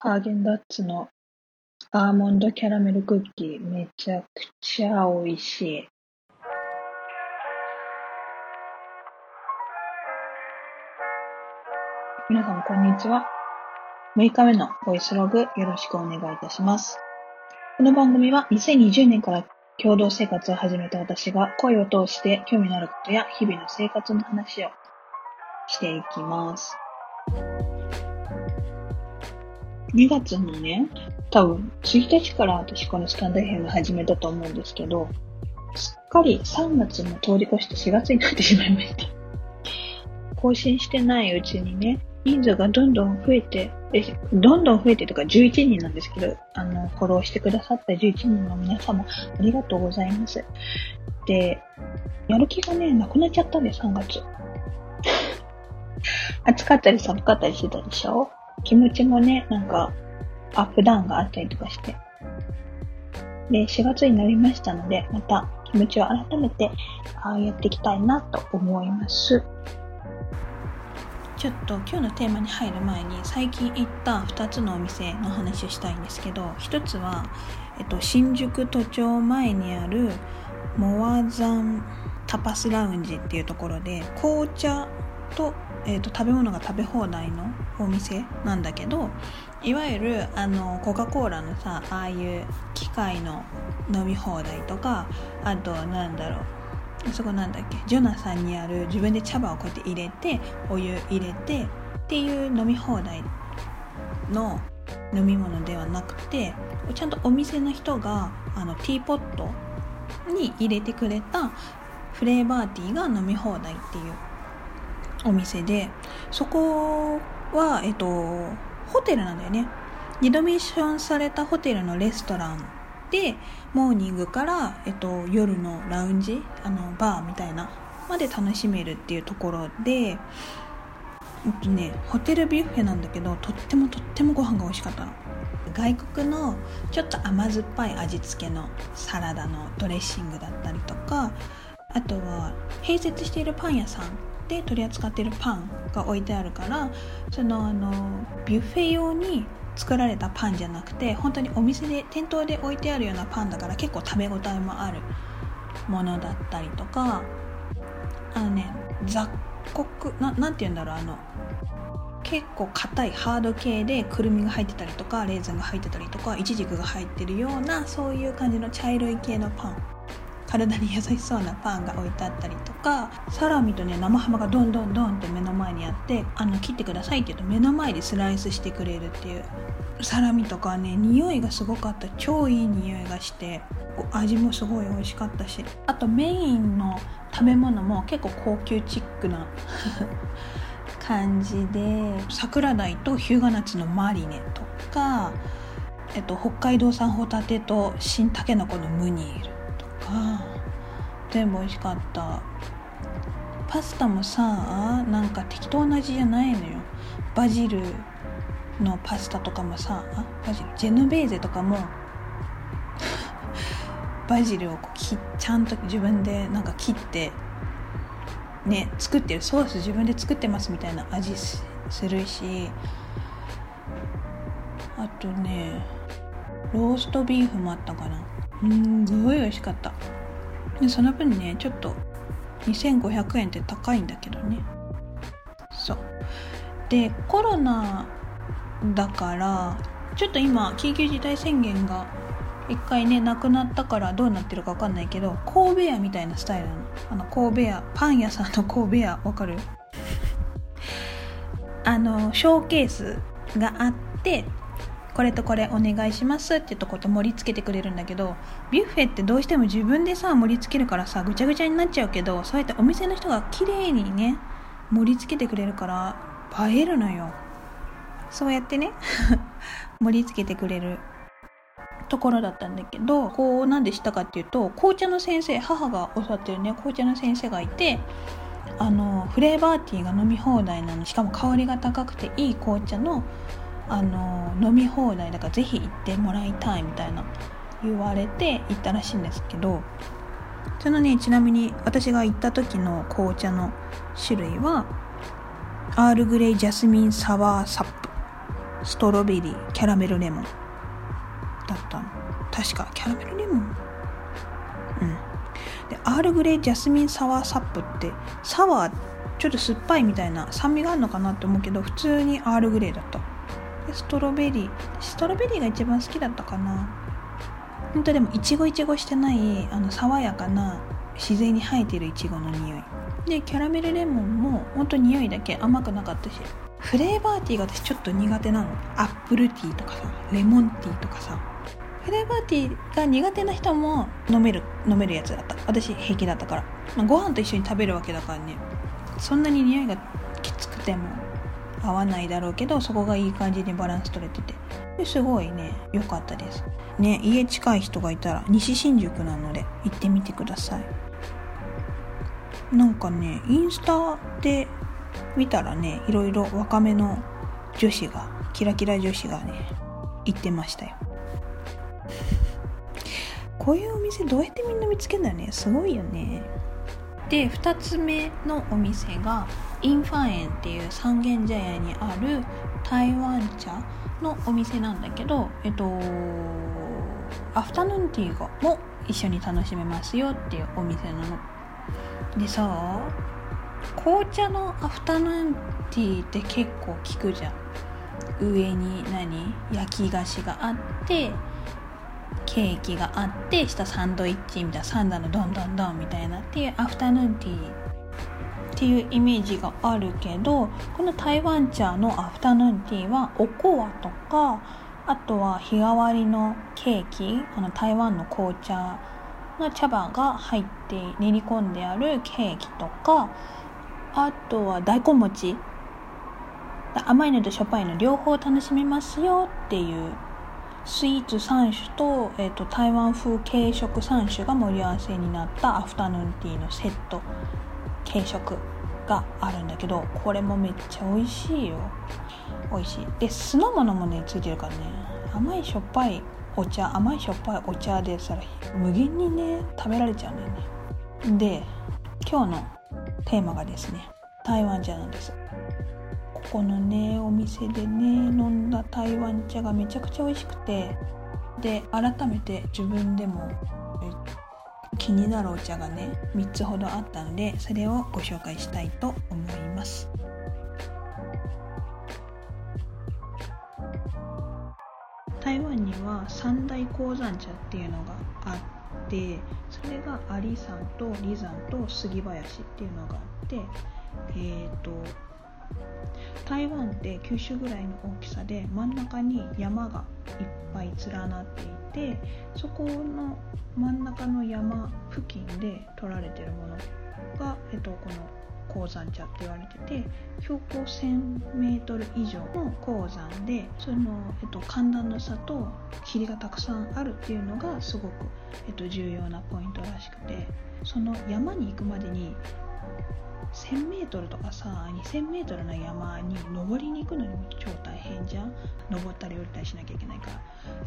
ハーゲンダッツのアーモンドキャラメルクッキーめちゃくちゃ美味しい。皆さんこんにちは。6日目のボイスログよろしくお願いいたします。この番組は2020年から共同生活を始めた私が声を通して興味のあることや日々の生活の話をしていきます。2月のね、多分1日から私このスタンド FM 始めたと思うんですけど、すっかり3月も通り越して4月になってしまいました。更新してないうちにね、人数がどんどん増えて、えどんどん増えてとか11人なんですけど、あの、フォローしてくださった11人の皆様、ありがとうございます。で、やる気がね、なくなっちゃったんで、3月。暑かったり寒かったりしてたでしょ？気持ちもね、なんか、アップダウンがあったりとかして。で、4月になりましたので、また気持ちを改めてあやっていきたいなと思います。ちょっと今日のテーマに入る前に最近行った2つのお店の話をしたいんですけど1つは、えっと、新宿都庁前にあるモアザンタパスラウンジっていうところで紅茶とえーと、食べ物が食べ放題のお店なんだけどいわゆるあのコカ・コーラのさああいう機械の飲み放題とかあとなんだろうそこなんだっけジョナサンにある自分で茶葉をこうやって入れてお湯入れてっていう飲み放題の飲み物ではなくてちゃんとお店の人があのティーポットに入れてくれたフレーバーティーが飲み放題っていうお店でそこは、えっと、ホテルなんだよね。リノベーションされたホテルのレストランでモーニングから、えっと、夜のラウンジあのバーみたいなまで楽しめるっていうところで、えっとね、ホテルビュッフェなんだけどとってもとってもご飯が美味しかったの。外国のちょっと甘酸っぱい味付けのサラダのドレッシングだったりとかあとは併設しているパン屋さんで取り扱ってるパンが置いてあるからそのあのビュッフェ用に作られたパンじゃなくて本当にお店で店頭で置いてあるようなパンだから結構食べ応えもあるものだったりとかあのね雑穀ななんて言うんだろうあの結構硬いハード系でくるみが入ってたりとかレーズンが入ってたりとかいちじくが入ってるようなそういう感じの茶色い系のパン。体に優しそうなパンが置いてあったりとかサラミとね生ハムがどんどんどんって目の前にあってあの切ってくださいって言うと目の前でスライスしてくれるっていうサラミとかね匂いがすごかった。超いい匂いがして味もすごい美味しかったしあとメインの食べ物も結構高級チックな 感じで桜鯛と日向夏のマリネとか、えっと、北海道産ホタテと新たけのこのムニール。か全部美味しかった。パスタもさなんか適当な味じゃないのよ。バジルのパスタとかもさバジルジェノベーゼとかもバジルをきちゃんと自分でなんか切ってね作ってるソース自分で作ってますみたいな味するしあとねローストビーフもあったかな。うんすごい美味しかった。でその分ねちょっと2500円って高いんだけどね。そう。でコロナだからちょっと今緊急事態宣言が一回ねなくなったからどうなってるか分かんないけど神戸屋みたいなスタイルなの。あの神戸屋パン屋さんの神戸屋わかる？あのショーケースがあってこれとこれお願いしますってとこと盛り付けてくれるんだけどビュッフェってどうしても自分でさ盛り付けるからさぐちゃぐちゃになっちゃうけどそうやってお店の人が綺麗にね盛り付けてくれるから映えるのよ。そうやってね 盛り付けてくれるところだったんだけどこうなんでしたかっていうと紅茶の先生母が教わってるね紅茶の先生がいてあのフレーバーティーが飲み放題なのしかも香りが高くていい紅茶のあの飲み放題だからぜひ行ってもらいたいみたいな言われて行ったらしいんですけどそのねちなみに私が行った時の紅茶の種類はアールグレイジャスミンサワーサップストロベリーキャラメルレモンだったの。確かキャラメルレモンうん。でアールグレイジャスミンサワーサップってサワーちょっと酸っぱいみたいな酸味があるのかなって思うけど普通にアールグレイだった。ストロベリー。ストロベリーが一番好きだったかな。本当でもいちごいちごしてないあの爽やかな自然に生えてるいちごの匂い。でキャラメルレモンも本当匂いだけ甘くなかったし。フレーバーティーが私ちょっと苦手なの。アップルティーとかさレモンティーとかさ。フレーバーティーが苦手な人も飲める飲めるやつだった。私平気だったから、まあ、ご飯と一緒に食べるわけだからね。そんなに匂いがきつくても。合わないだろうけどそこがいい感じにバランス取れてて。ですごいね良かったです。ね家近い人がいたら西新宿なので行ってみてください。なんかねインスタで見たらねいろいろ若めの女子がキラキラ女子がね行ってましたよ。こういうお店どうやってみんな見つけんだよね。すごいよね。で2つ目のお店がインファエンっていう三軒茶屋にある台湾茶のお店なんだけどえっとアフタヌーンティーがも一緒に楽しめますよっていうお店なの。でさ紅茶のアフタヌーンティーって結構効くじゃん。上に何？焼き菓子があってケーキがあって下サンドイッチみたいなサンダーのドンドンドンみたいなっていうアフタヌーンティー。っていうイメージがあるけどこの台湾茶のアフタヌーンティーはおこわとかあとは日替わりのケーキあの台湾の紅茶の茶葉が入って練り込んであるケーキとかあとは大根餅。甘いのとしょっぱいの両方楽しめますよっていうスイーツ3種と,、えーと、台湾風軽食3種が盛り合わせになったアフタヌーンティーのセット軽食があるんだけどこれもめっちゃ美味しいよ。美味しい。で酢の物もねついてるからね。甘いしょっぱいお茶甘いしょっぱいお茶でさ無限にね食べられちゃうんだよね。で今日のテーマがですね台湾茶なんです。このねお店でね飲んだ台湾茶がめちゃくちゃ美味しくてで改めて自分でも気になるお茶がね3つほどあったのでそれをご紹介したいと思います。台湾には三大鉱山茶っていうのがあってそれがアリ山とリ山と杉林っていうのがあってえっ、ー、と台湾って九州ぐらいの大きさで真ん中に山がいっぱい連なっていてそこの真ん中の山付近で取られてるものが、えっと、この鉱山茶って言われてて標高 1000m 以上の鉱山でその、えっと、寒暖の差と霧がたくさんあるっていうのがすごく、えっと、重要なポイントらしくてその山に行くまでに 1000m とかさ 2000m の山に登りに行くのにも超大変じゃん。登ったり降りたりしなきゃいけないから。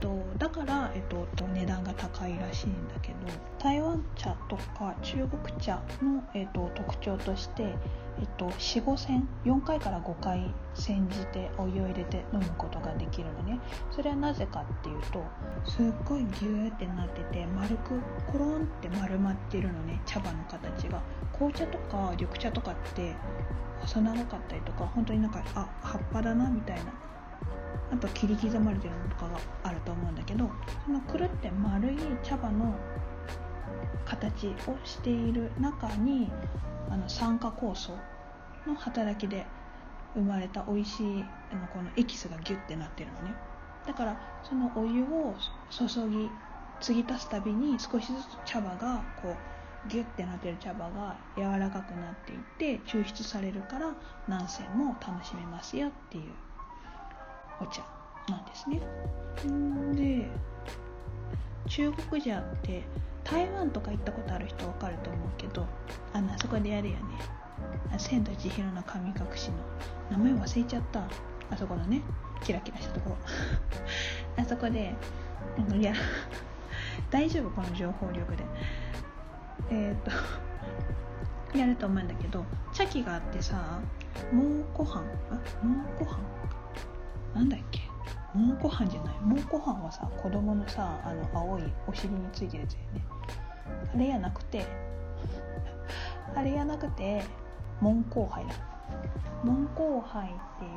とだから、えっと、値段が高いらしいんだけど台湾茶とか中国茶の、えっと、特徴として、えっと、45戦4回から5回煎じてお湯を入れて飲むことができるのね。それはなぜかっていうとすっごいギューってなってて丸くコロンって丸まってるのね茶葉の形が。紅茶とか緑茶とかって細長かったりとか本当になんかあ葉っぱだなみたいなあと切り刻まれてるのとかがあると思うんだけどそのくるって丸い茶葉の形をしている中にあの酸化酵素の働きで生まれた美味しいあのこのエキスがギュッてなってるのね。だからそのお湯を注ぎ継ぎ足すたびに少しずつ茶葉がこうギュッてなってる茶葉が柔らかくなっていって抽出されるから何煎も楽しめますよっていうお茶なんですね。で中国茶って台湾とか行ったことある人わかると思うけどあのあそこでやるよね「千と千尋の神隠し」の。名前忘れちゃった。あそこのねキラキラしたところ。あそこでいや 大丈夫この情報力で。えっ、と やると思うんだけど茶器があってさ蒙古飯あ蒙古飯？なんだっけ？蒙古斑じゃない。蒙古斑はさ子供のさあの青いお尻についてるやつよね。あれやなくてあれやなくて門口杯だ門口杯っていう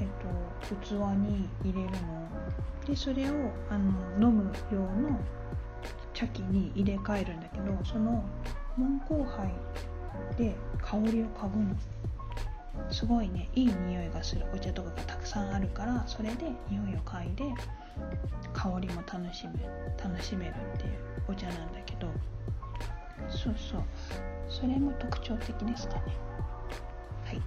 えっと器に入れるの。でそれをあの飲む用の茶器に入れ替えるんだけどその門口杯で香りを嗅ぐの。すごいねいい匂いがするお茶とかがたくさんあるからそれで匂いを嗅いで香りも楽しめ楽しめるっていうお茶なんだけど。そうそう。それも特徴的ですかね。はい。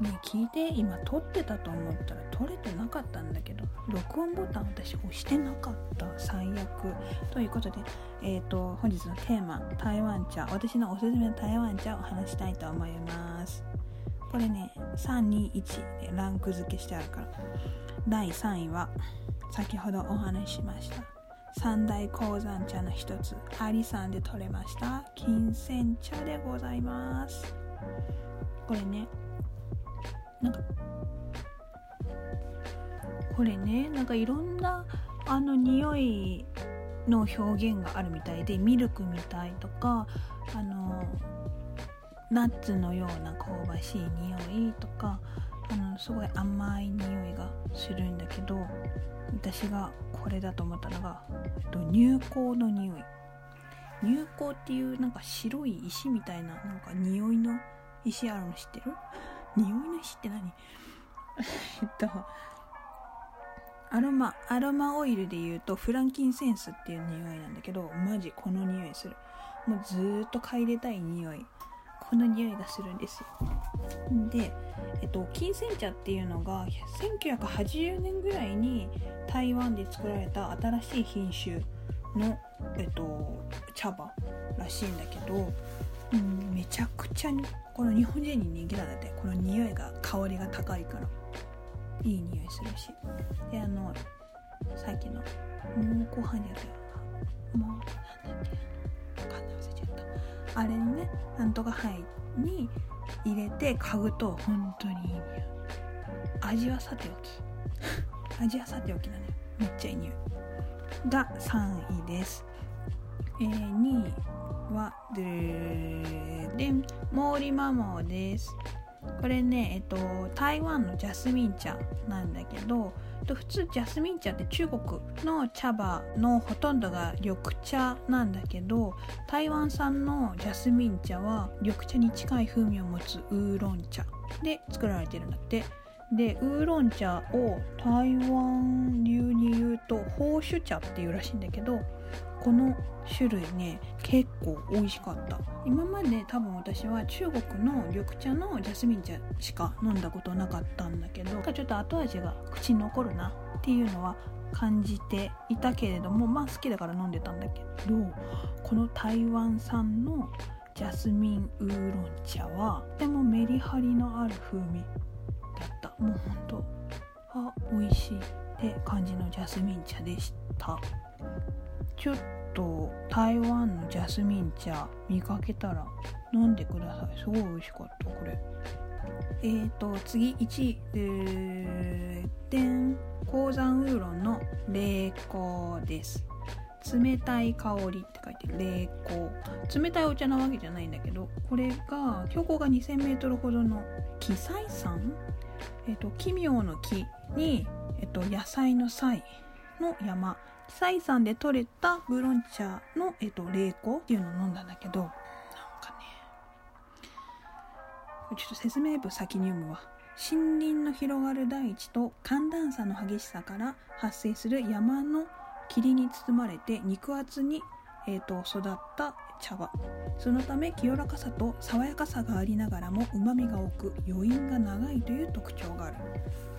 ね聞いて今撮ってたと思ったら撮れてなかったんだけど録音ボタン私押してなかった。最悪。ということでえっ、ー、と本日のテーマ台湾茶。私のおすすめの台湾茶を話したいと思います。これね321でランク付けしてあるから。第3位は先ほどお話ししました三大鉱山茶の一つアリさんで取れました金銭茶でございます。これねなんか。これねなんかいろんなあの匂いの表現があるみたい。でミルクみたいとかあのナッツのような香ばしい匂いとかあのすごい甘い匂いがするんだけど私がこれだと思ったのが乳香の匂い。乳香っていうなんか白い石みたいななんか匂いの石あるの知ってる？匂いの石って何？えっとアロマアロマオイルで言うとフランキンセンスっていう匂いなんだけどマジこの匂いする。もうずっと嗅いでたい匂い。この匂いがするんですよ。で、えっと、金銭茶っていうのが1980年ぐらいに台湾で作られた新しい品種の、えっと、茶葉らしいんだけど、うん、めちゃくちゃこの日本人に人気なんだって。この匂いが香りが高いから。いい匂いするし。であのさっきの蒙古飯じゃないもうなんだっけ。わかんない。忘れちゃった。あれにねなんとか杯に入れて嗅ぐと本当にいい匂い。味はさておき。味はさておきなのよめっちゃいい匂い。が3位です、えー、2位はでーでモーリマモです。これね、えっと、台湾のジャスミン茶なんだけど、普通ジャスミン茶って中国の茶葉のほとんどが緑茶なんだけど台湾産のジャスミン茶は緑茶に近い風味を持つウーロン茶で作られてるんだってでウーロン茶を台湾流に言うと宝酒茶っていうらしいんだけどこの種類ね結構美味しかった。今まで多分私は中国の緑茶のジャスミン茶しか飲んだことなかったんだけどちょっと後味が口に残るなっていうのは感じていたけれどもまあ好きだから飲んでたんだけどこの台湾産のジャスミンウーロン茶はとてもメリハリのある風味。もうほんとあ美味しいって感じのジャスミン茶でした。ちょっと台湾のジャスミン茶見かけたら飲んでください。すごい美味しかったこれ。えーと次1位。ででん。鉱山ウーロンの冷香です。冷たい香りって書いて冷香冷たいお茶なわけじゃないんだけどこれが標高が 2000m ほどの奇彩山えっ、と奇妙の木に、えっ、と、野菜の菜の山。記載山で採れたブロン茶の、えっと、冷香っていうのを飲んだんだけど、なんかね、ちょっと説明文先に読むわ。森林の広がる大地と寒暖差の激しさから発生する山の霧に包まれて肉厚に、えーと、育った茶葉。そのため清らかさと爽やかさがありながらもうまみが多く余韻が長いという特徴がある。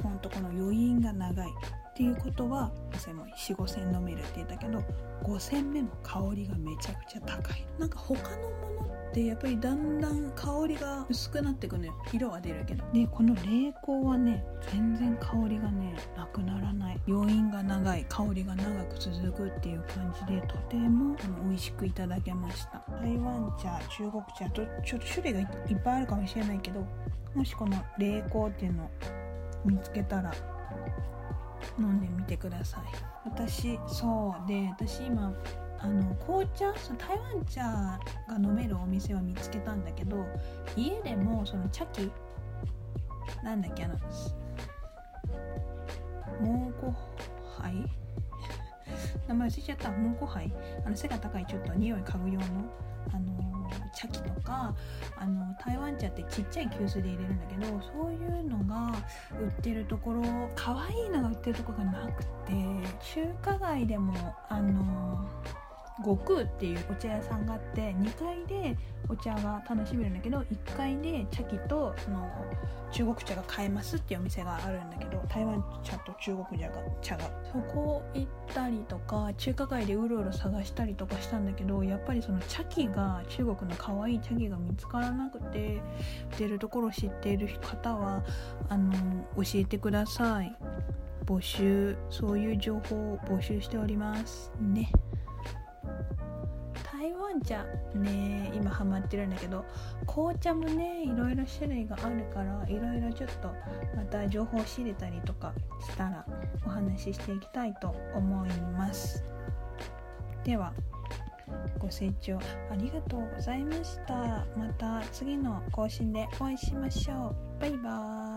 ほんとこの余韻が長い。っていうことはも4 5千飲めるって言ったけど5煎目も香りがめちゃくちゃ高い。なんか他のものってやっぱりだんだん香りが薄くなってくのよ。色は出るけど。でこの冷凍はね全然香りがねなくならない。余韻が長い香りが長く続くっていう感じでとても美味しくいただけました。台湾茶中国茶とちょっと種類がいっぱいあるかもしれないけどもしこの冷凍っていうのを見つけたら飲んでみてください。私そうで私今あの紅茶その台湾茶が飲めるお店を見つけたんだけど家でもその茶器なんだっけあの蒙古杯？名前忘れちゃった。蒙古杯？あの背が高いちょっと匂い嗅ぐ用のあの茶器とかあの台湾茶ってちっちゃい急須で入れるんだけどそういうのが売ってるところ可愛いのが売ってるところがなくて中華街でもあの悟空っていうお茶屋さんがあって2階でお茶が楽しめるんだけど1階で茶器とその中国茶が買えますっていうお店があるんだけど台湾茶と中国茶が茶が。そこ行ったりとか中華街でうろうろ探したりとかしたんだけどやっぱりその茶器が中国の可愛い茶器が見つからなくて出るところを知っている方はあの教えてください。募集そういう情報を募集しておりますね。台湾茶ね今ハマってるんだけど紅茶もねいろいろ種類があるからいろいろちょっとまた情報を仕入れたりとかしたらお話ししていきたいと思います。ではご清聴ありがとうございました。また次の更新でお会いしましょう。バイバーイ。